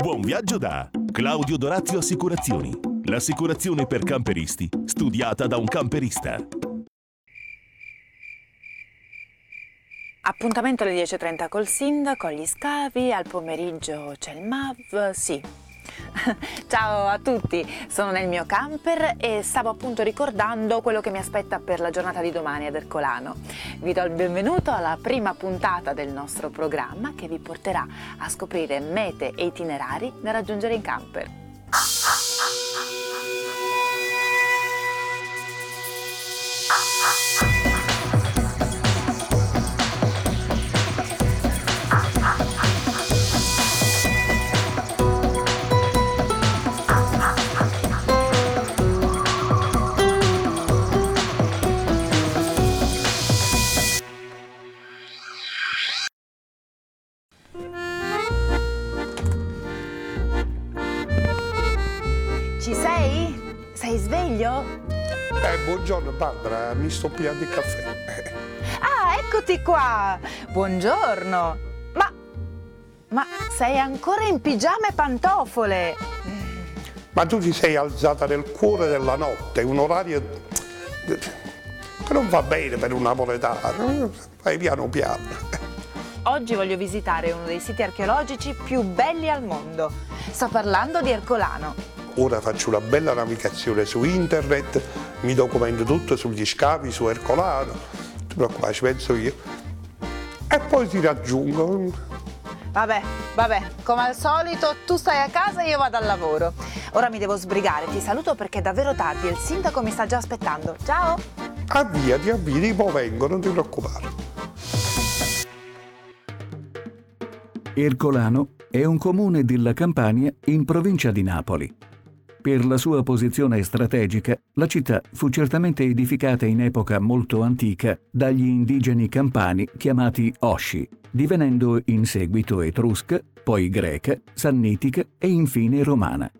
Buon viaggio da Claudio Dorazio Assicurazioni. L'assicurazione per camperisti, studiata da un camperista. Appuntamento alle 10.30 col sindaco, agli scavi, al pomeriggio c'è il MAV, sì. Ciao a tutti, sono nel mio camper e stavo appunto ricordando quello che mi aspetta per la giornata di domani ad Ercolano. Vi do il benvenuto alla prima puntata del nostro programma che vi porterà a scoprire mete e itinerari da raggiungere in camper. Barbara, mi sto pigliando il caffè. Ah, eccoti qua! Buongiorno! Ma. Ma sei ancora in pigiama e pantofole? Ma tu ti sei alzata nel cuore della notte, un orario che non va bene per un napoletano. Fai piano piano. Oggi voglio visitare uno dei siti archeologici più belli al mondo. Sto parlando di Ercolano. Ora faccio una bella navigazione su internet, mi documento tutto sugli scavi, su Ercolano. Non ti preoccupare, ci penso io. E poi ti raggiungo. Vabbè, vabbè, come al solito tu stai a casa e io vado al lavoro. Ora mi devo sbrigare, ti saluto perché è davvero tardi e il sindaco mi sta già aspettando. Ciao! Avviati, avviati, poi vengo, non ti preoccupare. Ercolano è un comune della Campania in provincia di Napoli. Per la sua posizione strategica, la città fu certamente edificata in epoca molto antica dagli indigeni campani chiamati Osci, divenendo in seguito etrusca, poi greca, sannitica e infine romana.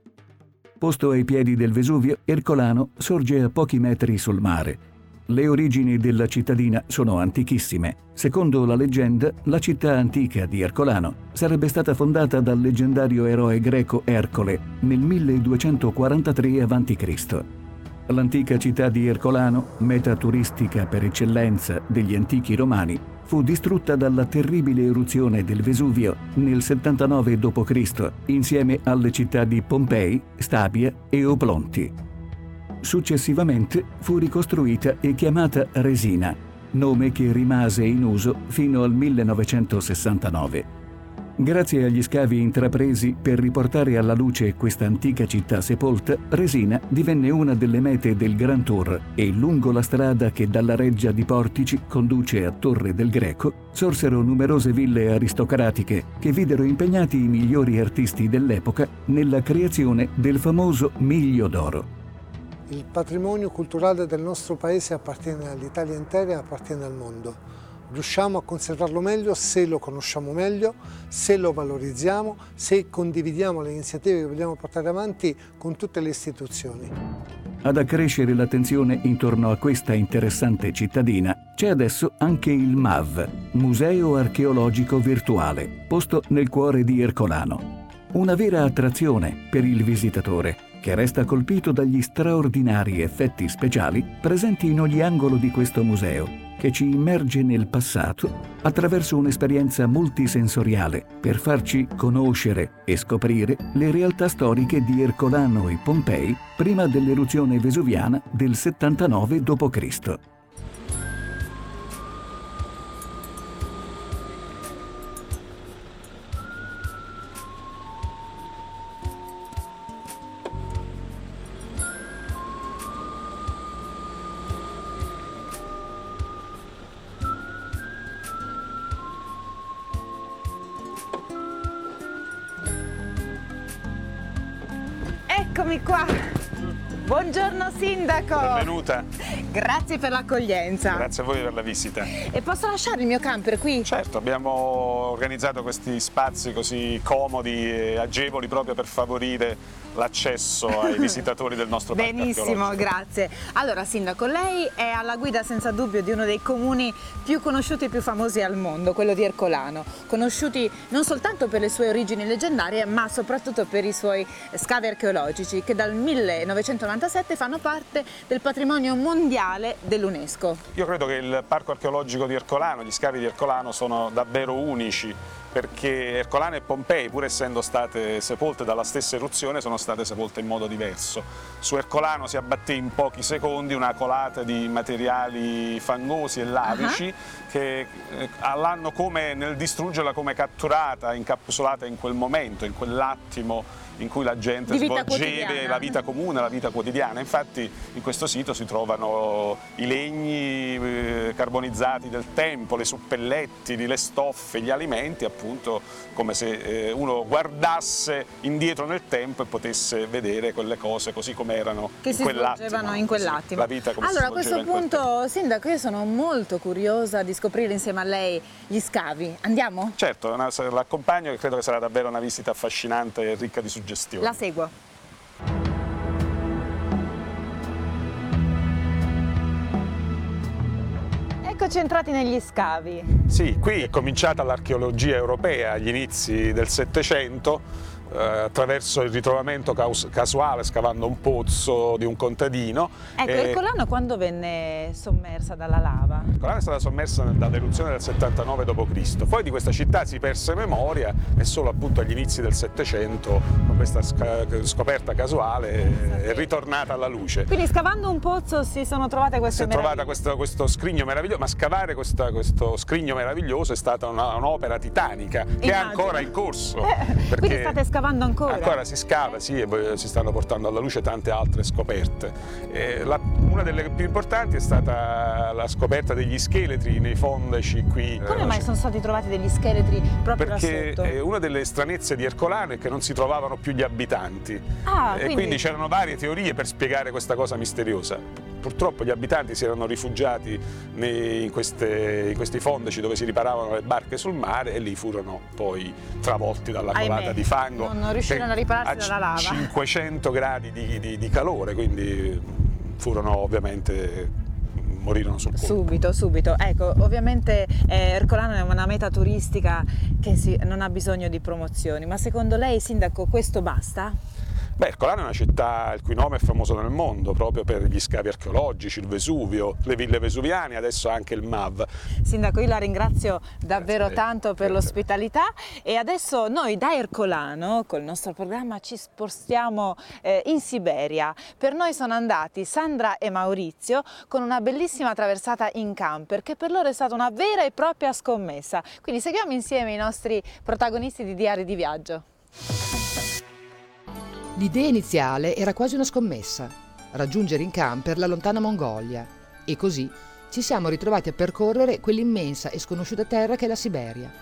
Posto ai piedi del Vesuvio, Ercolano sorge a pochi metri sul mare. Le origini della cittadina sono antichissime. Secondo la leggenda, la città antica di Ercolano sarebbe stata fondata dal leggendario eroe greco Ercole nel 1243 a.C. L'antica città di Ercolano, meta turistica per eccellenza degli antichi romani, fu distrutta dalla terribile eruzione del Vesuvio nel 79 d.C. insieme alle città di Pompei, Stabia e Oplonti. Successivamente fu ricostruita e chiamata Resina, nome che rimase in uso fino al 1969. Grazie agli scavi intrapresi per riportare alla luce questa antica città sepolta, Resina divenne una delle mete del Grand Tour e lungo la strada che dalla reggia di Portici conduce a Torre del Greco sorsero numerose ville aristocratiche che videro impegnati i migliori artisti dell'epoca nella creazione del famoso Miglio d'Oro. Il patrimonio culturale del nostro paese appartiene all'Italia intera e appartiene al mondo. Riusciamo a conservarlo meglio se lo conosciamo meglio, se lo valorizziamo, se condividiamo le iniziative che vogliamo portare avanti con tutte le istituzioni. Ad accrescere l'attenzione intorno a questa interessante cittadina c'è adesso anche il MAV, Museo Archeologico Virtuale, posto nel cuore di Ercolano. Una vera attrazione per il visitatore che resta colpito dagli straordinari effetti speciali presenti in ogni angolo di questo museo, che ci immerge nel passato attraverso un'esperienza multisensoriale per farci conoscere e scoprire le realtà storiche di Ercolano e Pompei prima dell'eruzione vesuviana del 79 d.C. Sindaco. Benvenuta. Grazie per l'accoglienza. Grazie a voi per la visita. E posso lasciare il mio camper qui? Certo, abbiamo organizzato questi spazi così comodi e agevoli proprio per favorire l'accesso ai visitatori del nostro parco Benissimo, grazie. Allora, Sindaco, lei è alla guida senza dubbio di uno dei comuni più conosciuti e più famosi al mondo, quello di Ercolano. Conosciuti non soltanto per le sue origini leggendarie, ma soprattutto per i suoi scavi archeologici, che dal 1997 fanno parte del patrimonio mondiale dell'UNESCO. Io credo che il parco archeologico di Ercolano, gli scavi di Ercolano sono davvero unici perché Ercolano e Pompei, pur essendo state sepolte dalla stessa eruzione, sono state sepolte in modo diverso. Su Ercolano si abbatté in pochi secondi una colata di materiali fangosi e lavici uh -huh. che eh, l'hanno come nel distruggerla come catturata, incapsulata in quel momento, in quell'attimo in cui la gente svolgeva la vita comune, la vita quotidiana. Infatti in questo sito si trovano i legni eh, carbonizzati del tempo, le suppellettili, le stoffe, gli alimenti, appunto come se eh, uno guardasse indietro nel tempo e potesse vedere quelle cose così come erano che in quell'attimo. in quell'attimo. Sì, allora a questo punto, Sindaco, io sono molto curiosa di scoprire insieme a lei gli scavi. Andiamo? Certo, l'accompagno e credo che sarà davvero una visita affascinante e ricca di suggerimenti gestione. La seguo. Eccoci entrati negli scavi. Sì, qui è cominciata l'archeologia europea agli inizi del Settecento attraverso il ritrovamento casuale scavando un pozzo di un contadino. Ecco, e... Ercolano quando venne sommersa dalla lava? Ercolano è stata sommersa dall'eruzione del 79 d.C. Poi di questa città si perse memoria e solo appunto agli inizi del Settecento, con questa scoperta casuale, è ritornata alla luce. Quindi scavando un pozzo si sono trovate queste Si è trovata questo, questo, scrigno meraviglioso, ma scavare questa, questo scrigno meraviglioso è stata un'opera titanica che Immagino. è ancora in corso. Eh, perché... Quindi state scavando scavando ancora? Ancora si scava, sì, e si stanno portando alla luce tante altre scoperte. La, una delle più importanti è stata la scoperta degli scheletri nei fondaci qui. Come mai sono stati trovati degli scheletri proprio Perché una delle stranezze di Ercolano è che non si trovavano più gli abitanti. Ah, e quindi, quindi c'erano varie teorie per spiegare questa cosa misteriosa purtroppo gli abitanti si erano rifugiati in, queste, in, questi fondaci dove si riparavano le barche sul mare e lì furono poi travolti dalla colata di fango. Non riuscirono a ripararsi dalla lava. A 500 gradi di, di, di calore, quindi furono ovviamente morirono sul colpo. Subito, subito. Ecco, ovviamente eh, Ercolano è una meta turistica che si, non ha bisogno di promozioni, ma secondo lei, Sindaco, questo basta? Beh, Ercolano è una città il cui nome è famoso nel mondo proprio per gli scavi archeologici, il Vesuvio, le ville vesuviane, adesso anche il MAV. Sindaco, io la ringrazio davvero Grazie tanto per l'ospitalità e adesso noi da Ercolano col nostro programma ci spostiamo eh, in Siberia. Per noi sono andati Sandra e Maurizio con una bellissima traversata in camper che per loro è stata una vera e propria scommessa. Quindi seguiamo insieme i nostri protagonisti di Diari di Viaggio. L'idea iniziale era quasi una scommessa, raggiungere in camper la lontana Mongolia, e così ci siamo ritrovati a percorrere quell'immensa e sconosciuta terra che è la Siberia.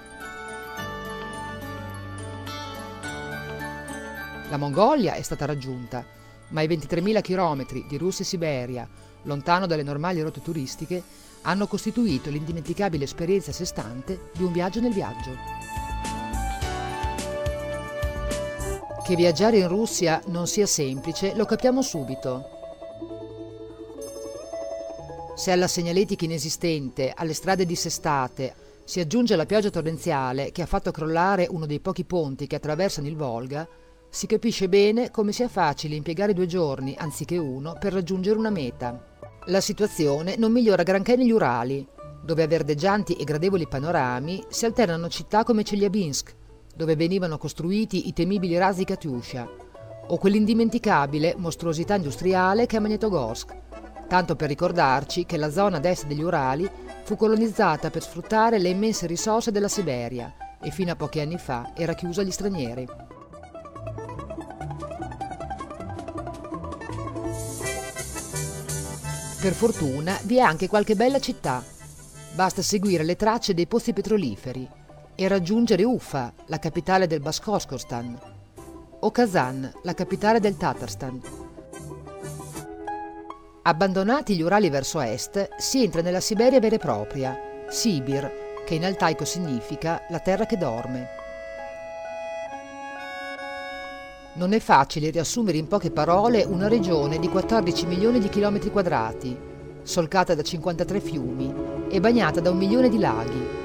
La Mongolia è stata raggiunta, ma i 23.000 km di Russia e Siberia, lontano dalle normali rotte turistiche, hanno costituito l'indimenticabile esperienza a sé stante di un viaggio nel viaggio. Che viaggiare in Russia non sia semplice lo capiamo subito. Se alla segnaletica inesistente, alle strade dissestate, si aggiunge la pioggia torrenziale che ha fatto crollare uno dei pochi ponti che attraversano il Volga, si capisce bene come sia facile impiegare due giorni anziché uno per raggiungere una meta. La situazione non migliora granché negli Urali, dove a verdeggianti e gradevoli panorami si alternano città come Chelyabinsk, dove venivano costruiti i temibili razzi Katyusha, o quell'indimenticabile mostruosità industriale che è Magnetogorsk, tanto per ricordarci che la zona ad est degli Urali fu colonizzata per sfruttare le immense risorse della Siberia e fino a pochi anni fa era chiusa agli stranieri. Per fortuna vi è anche qualche bella città. Basta seguire le tracce dei pozzi petroliferi e raggiungere Ufa, la capitale del Bashkortostan, o Kazan, la capitale del Tatarstan. Abbandonati gli Urali verso est, si entra nella Siberia vera e propria, Sibir, che in altaico significa la terra che dorme. Non è facile riassumere in poche parole una regione di 14 milioni di chilometri quadrati, solcata da 53 fiumi e bagnata da un milione di laghi,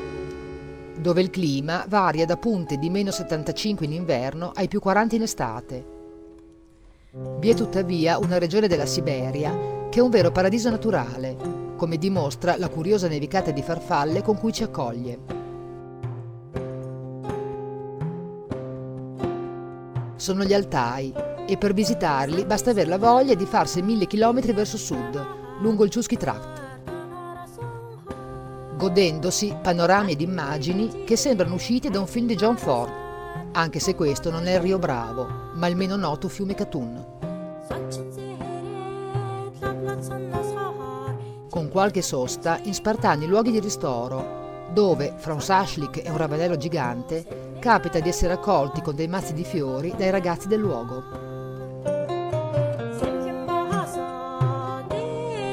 dove il clima varia da punte di meno 75 in inverno ai più 40 in estate. Vi è tuttavia una regione della Siberia che è un vero paradiso naturale, come dimostra la curiosa nevicata di farfalle con cui ci accoglie. Sono gli Altai e per visitarli basta avere la voglia di farsi mille chilometri verso sud, lungo il Chusky Tract, godendosi panorami ed immagini che sembrano usciti da un film di John Ford, anche se questo non è il Rio Bravo, ma il meno noto fiume Katun. con qualche sosta in spartani luoghi di ristoro, dove, fra un sashlik e un ravanello gigante, capita di essere accolti con dei mazzi di fiori dai ragazzi del luogo.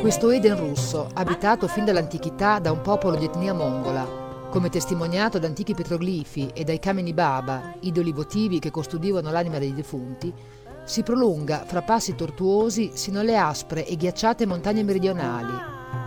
Questo Eden russo, abitato fin dall'antichità da un popolo di etnia mongola, come testimoniato da antichi petroglifi e dai kameni baba, idoli votivi che custodivano l'anima dei defunti, si prolunga fra passi tortuosi sino alle aspre e ghiacciate montagne meridionali,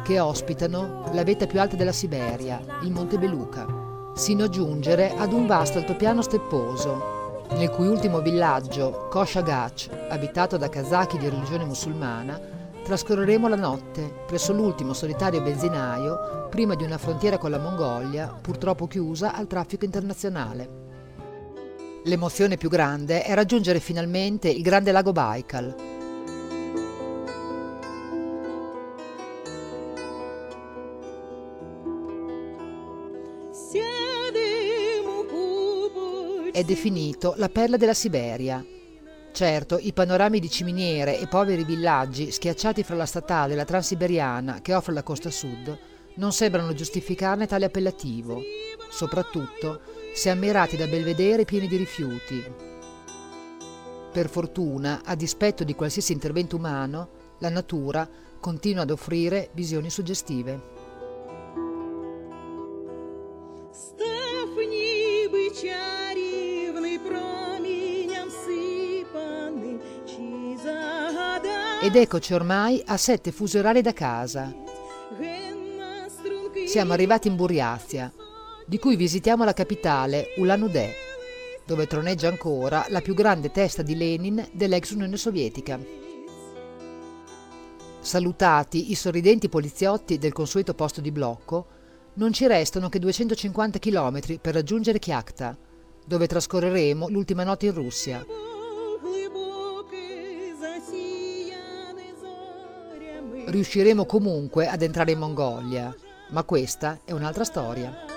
che ospitano la vetta più alta della Siberia, il Monte Beluca, sino a giungere ad un vasto altopiano stepposo, nel cui ultimo villaggio, Koshagach, abitato da kazaki di religione musulmana, trascorreremo la notte presso l'ultimo solitario benzinaio prima di una frontiera con la Mongolia, purtroppo chiusa al traffico internazionale. L'emozione più grande è raggiungere finalmente il grande lago Baikal, è definito la perla della Siberia. Certo, i panorami di ciminiere e poveri villaggi schiacciati fra la statale e la transiberiana che offre la costa sud non sembrano giustificarne tale appellativo, soprattutto se ammirati da belvedere pieni di rifiuti. Per fortuna, a dispetto di qualsiasi intervento umano, la natura continua ad offrire visioni suggestive. Ed eccoci ormai a sette fusi orari da casa. Siamo arrivati in Buriazia, di cui visitiamo la capitale, Ulan Ude, dove troneggia ancora la più grande testa di Lenin dell'ex Unione Sovietica. Salutati i sorridenti poliziotti del consueto posto di blocco, non ci restano che 250 km per raggiungere Chiakta, dove trascorreremo l'ultima notte in Russia. Riusciremo comunque ad entrare in Mongolia, ma questa è un'altra storia.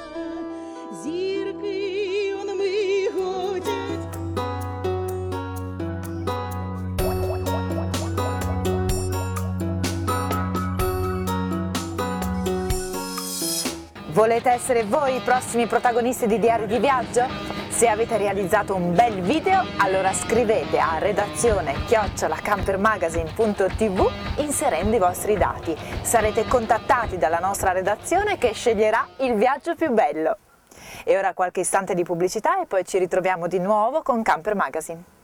Volete essere voi i prossimi protagonisti di Diari di Viaggio? Se avete realizzato un bel video, allora scrivete a redazione chiocciolacampermagazine.tv inserendo i vostri dati. Sarete contattati dalla nostra redazione che sceglierà il viaggio più bello. E ora qualche istante di pubblicità e poi ci ritroviamo di nuovo con Camper Magazine.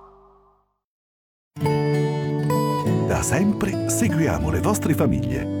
Sempre seguiamo le vostre famiglie.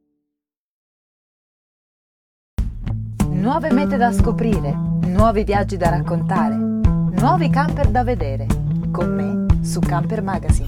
Nuove mete da scoprire, nuovi viaggi da raccontare, nuovi camper da vedere. Con me su Camper Magazine.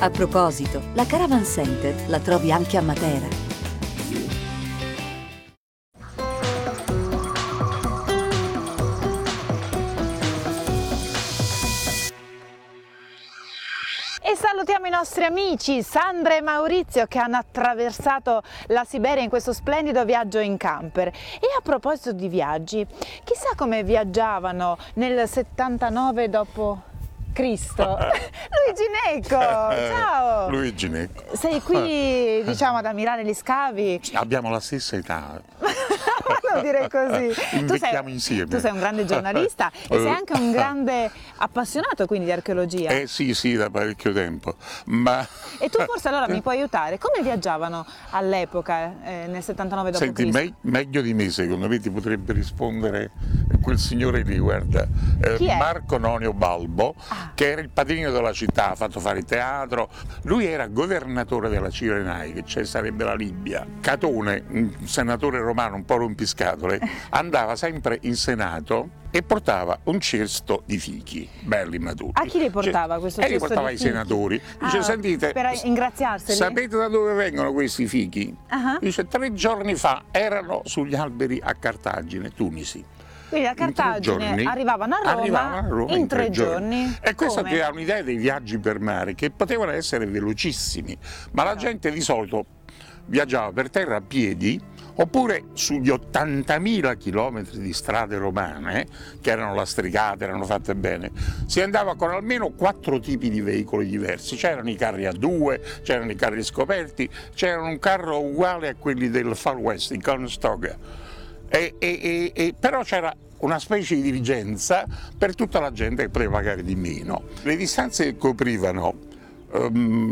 A proposito, la Caravan Center la trovi anche a Matera. E salutiamo i nostri amici Sandra e Maurizio che hanno attraversato la Siberia in questo splendido viaggio in camper. E a proposito di viaggi, chissà come viaggiavano nel 79 dopo Cristo. Luigi Necco, ciao! Luigi Necco. Sei qui, diciamo, ad ammirare gli scavi. Abbiamo la stessa età. non dire così. Invecchiamo insieme. Tu sei un grande giornalista e sei anche un grande appassionato quindi di archeologia. Eh sì, sì, da parecchio tempo. Ma... E tu forse allora mi puoi aiutare? Come viaggiavano all'epoca, eh, nel 79 dopo Senti, me- meglio di me secondo me ti potrebbe rispondere quel signore lì, guarda, eh, Marco Nonio Balbo, ah. che era il padrino della città, ha fatto fare teatro. Lui era governatore della Cirenai, cioè sarebbe la Libia. Catone, un senatore romano un po' rompiscatole, andava sempre in Senato e portava un cesto di fichi, belli maturi. A chi li portava cioè, questo cesto? E li portava ai fichi? senatori. Dice, ah, sentite, per ingraziarseli? sapete da dove vengono questi fichi? Uh-huh. Dice, tre giorni fa erano sugli alberi a Cartagine, Tunisi. Quindi a Cartagine arrivavano a Roma, arrivavano a Roma in, in, tre, tre giorni. giorni. E questo Come? ti dà un'idea dei viaggi per mare che potevano essere velocissimi, ma la gente di solito viaggiava per terra a piedi oppure sugli 80.000 chilometri di strade romane, che erano lastricate, erano fatte bene, si andava con almeno quattro tipi di veicoli diversi. C'erano i carri a due, c'erano i carri scoperti, c'era un carro uguale a quelli del Far West, in Conestoga. E, e, e, però c'era una specie di dirigenza per tutta la gente che poteva pagare di meno. Le distanze che coprivano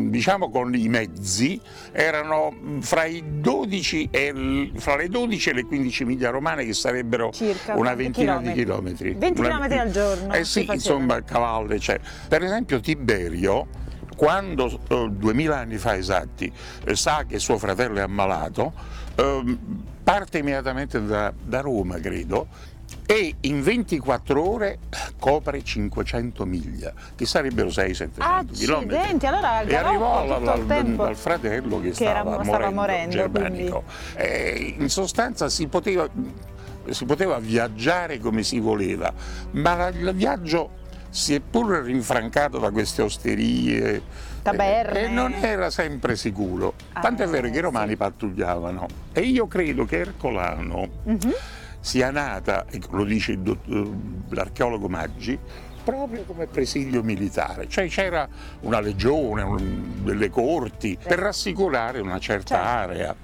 diciamo con i mezzi erano fra, i 12 e, fra le 12 e le 15 miglia romane che sarebbero Circa una ventina chilometri. di chilometri. 20 Una- chilometri al giorno Eh sì, insomma, cavalli c'è. Per esempio Tiberio, quando eh, duemila anni fa esatti eh, sa che suo fratello è ammalato, ehm, parte immediatamente da, da Roma, credo, e in 24 ore copre 500 miglia, che sarebbero 600-700 chilometri. Accidenti, allora al E arrivò al, al- al fratello che, Che era- stava, stava morendo, morendo, germanico. Eh, in sostanza si poteva, si poteva viaggiare come si voleva, ma il viaggio si è pure rinfrancato da queste osterie Taberne. eh, e non era sempre sicuro. Ah, Tant'è vero che i romani pattugliavano. E io credo che Ercolano Mhm. sia nata, e lo dice dott- l'archeologo Maggi, proprio come presidio militare, cioè c'era una legione, un- delle corti per rassicurare una certa Certo. area.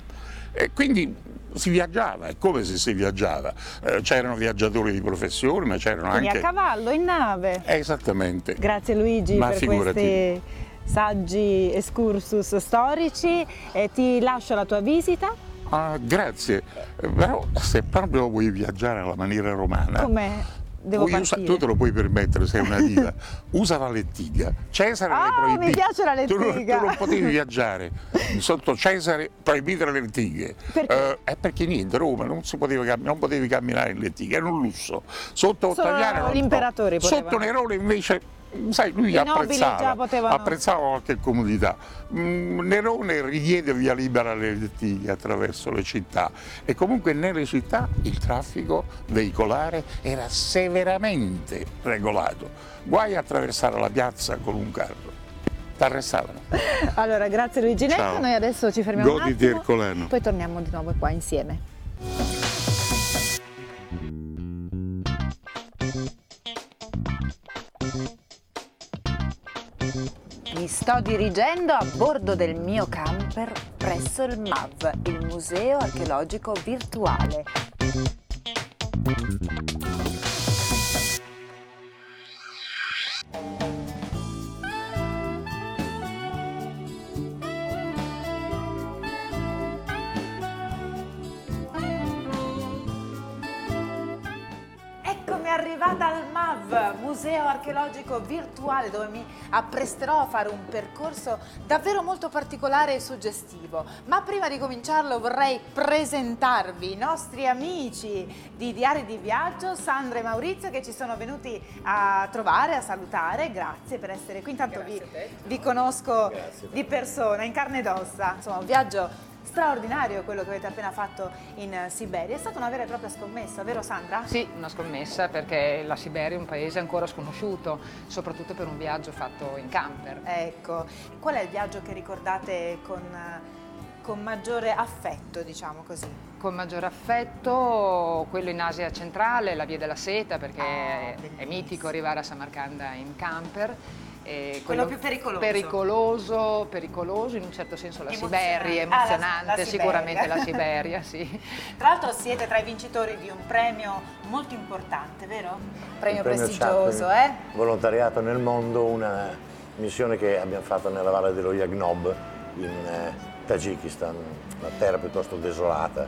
E quindi si viaggiava, è come se si viaggiava. Eh, c'erano viaggiatori di professione, ma c'erano Quindi anche... a cavallo, in nave. Eh, esattamente. Grazie Luigi Ma per figurati. questi saggi excursus storici e ti lascio la tua visita. Ah, grazie, Eh, però se proprio vuoi viaggiare alla maniera romana... Come devo puoi usa- tu te lo puoi permettere, sei una diva. Usa la lettiga. Cesare Ah, le proibì. mi piace la Tu lettiga. tu non potevi viaggiare sotto Cesare proibite le lettighe. Perché? Eh, è perché niente, Roma non, si poteva non potevi camminare in lettighe, era un lusso. Sotto Ottaviano Sotto. Nerone invece. Sai, lui apprezzava, potevano- apprezzava qualche comodità. Mm, Nerone ridiede via libera alle lettighe attraverso le città e comunque nelle città il traffico veicolare era severamente regolato. Guai a attraversare la piazza con un carro. T'arrestavano. Allora, grazie Luigi Netta, Ciao. noi adesso ci fermiamo un Goditi attimo, Ercolano. poi torniamo di nuovo qua insieme. Sto dirigendo a bordo del mio camper presso il MAV, il Museo Archeologico Virtuale. Arrivata al MAV, Museo Archeologico Virtuale, dove mi appresterò a fare un percorso davvero molto particolare e suggestivo. Ma prima di cominciarlo vorrei presentarvi i nostri amici di Diari di Viaggio, Sandra e Maurizio, che ci sono venuti a trovare, a salutare. Grazie per essere qui. Intanto vi, vi conosco di persona, in carne ed ossa. Insomma, un viaggio straordinario quello che avete appena fatto in Siberia. È stata una vera e propria scommessa, vero Sandra? Sì, una scommessa perché la Siberia è un paese ancora sconosciuto, soprattutto per un viaggio fatto in camper. Ecco, qual è il viaggio che ricordate con, con maggiore affetto, diciamo così? Con maggior affetto quello in Asia centrale, la via della seta, perché è- è mitico arrivare a Samarcanda in camper. E Quello più pericoloso. Pericoloso, pericoloso in un certo senso la Emozionante. Siberia, Ah, la- emozionante, la Siberia. sicuramente la Siberia, sì. Tra l'altro siete tra i vincitori di un premio molto importante, vero? Premio Il premio prestigioso, Chaplin, eh? Volontariato nel mondo, una missione che abbiamo fatto nella valle dello Yagnob in eh, Tagikistan, una terra piuttosto desolata.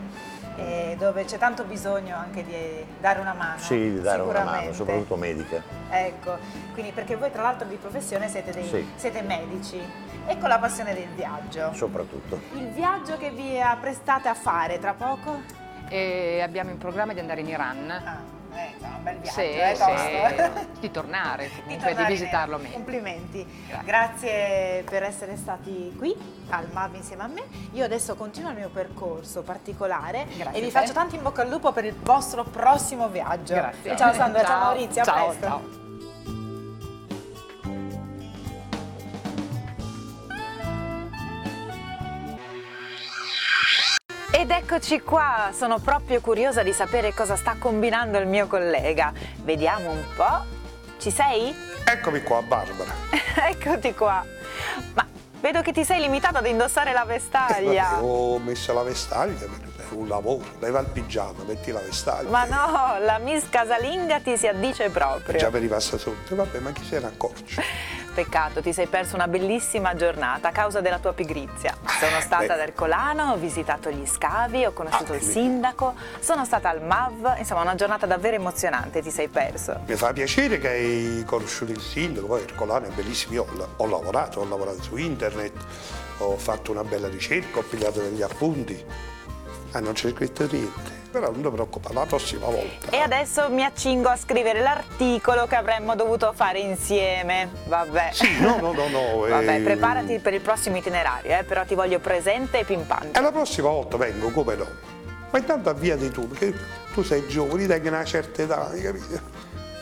E dove c'è tanto bisogno anche di dare una mano. Sì, di dare una mano, soprattutto medica. Ecco, quindi perché voi tra l'altro di professione siete, dei, Sì. siete medici e con la passione del viaggio. Soprattutto. Il viaggio che vi apprestate a fare tra poco? E abbiamo in programma di andare in Iran. Eh, un bel viaggio, Sì, eh, sì, di tornare, Di comunque di, tornare in visitarlo meglio. Complimenti. Grazie. Grazie per essere stati qui al MAV insieme a me. Io adesso continuo il mio percorso particolare Grazie e vi faccio tanti in bocca al lupo per il vostro prossimo viaggio. Grazie. Ciao Sandra, ciao, Ciao. Maurizio, a Ciao, presto. ciao. Ed eccoci qua, sono proprio curiosa di sapere cosa sta combinando il mio collega. Vediamo un po'. Ci sei? Eccomi qua, Barbara. Eccoti qua. Ma vedo che ti sei limitato ad indossare la vestaglia. Ho messo la vestaglia, è un lavoro. Leva il pigiama, metti la vestaglia. Ma no, la Miss Casalinga ti si addice proprio. Già ripassa sotto. Vabbè, ma chi se ne accorge? Peccato, ti sei perso una bellissima giornata a causa della tua pigrizia. Sono stata Beh. ad Ercolano, ho visitato gli scavi, ho conosciuto Ah, il sindaco, sono stata al MAV, insomma una giornata davvero emozionante, ti sei perso. Mi fa piacere che hai conosciuto il sindaco, poi Ercolano è bellissimo. Io ho, ho lavorato, ho lavorato su internet, ho fatto una bella ricerca, ho pigliato degli appunti. Ah, non c'è scritto niente. Però non ti preoccupare, la prossima volta. E adesso mi accingo a scrivere l'articolo che avremmo dovuto fare insieme. Vabbè. Sì, no, no, no, no. Vabbè, eh, preparati per il prossimo itinerario, eh, però ti voglio presente e pimpante. E la prossima volta vengo, come no? Ma intanto avviati tu, perché tu sei giovane, hai una certa età, hai capito?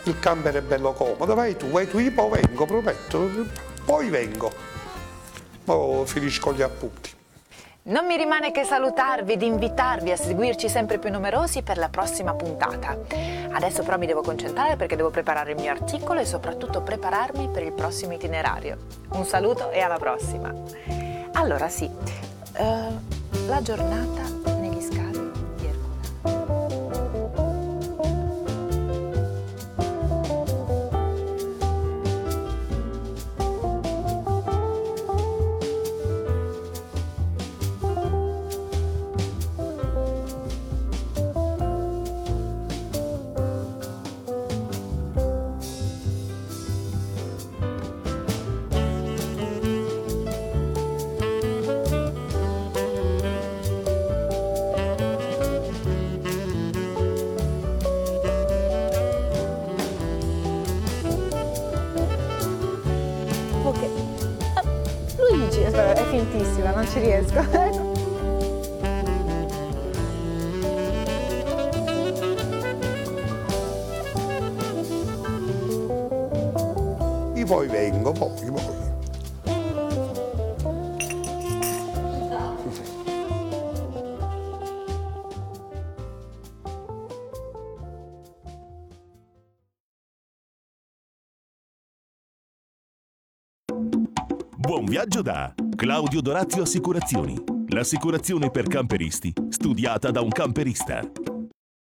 Il camper è bello comodo, vai tu, vai tu, io poi vengo, prometto, poi vengo. Poi finisco gli appunti. Non mi rimane che salutarvi ed invitarvi a seguirci sempre più numerosi per la prossima puntata. Adesso però mi devo concentrare perché devo preparare il mio articolo e soprattutto prepararmi per il prossimo itinerario. Un saluto e alla prossima. Allora sì, eh, la giornata non ci riesco. Io poi vengo, poi, poi. Buon viaggio da Claudio Dorazio Assicurazioni. L'assicurazione per camperisti, studiata da un camperista.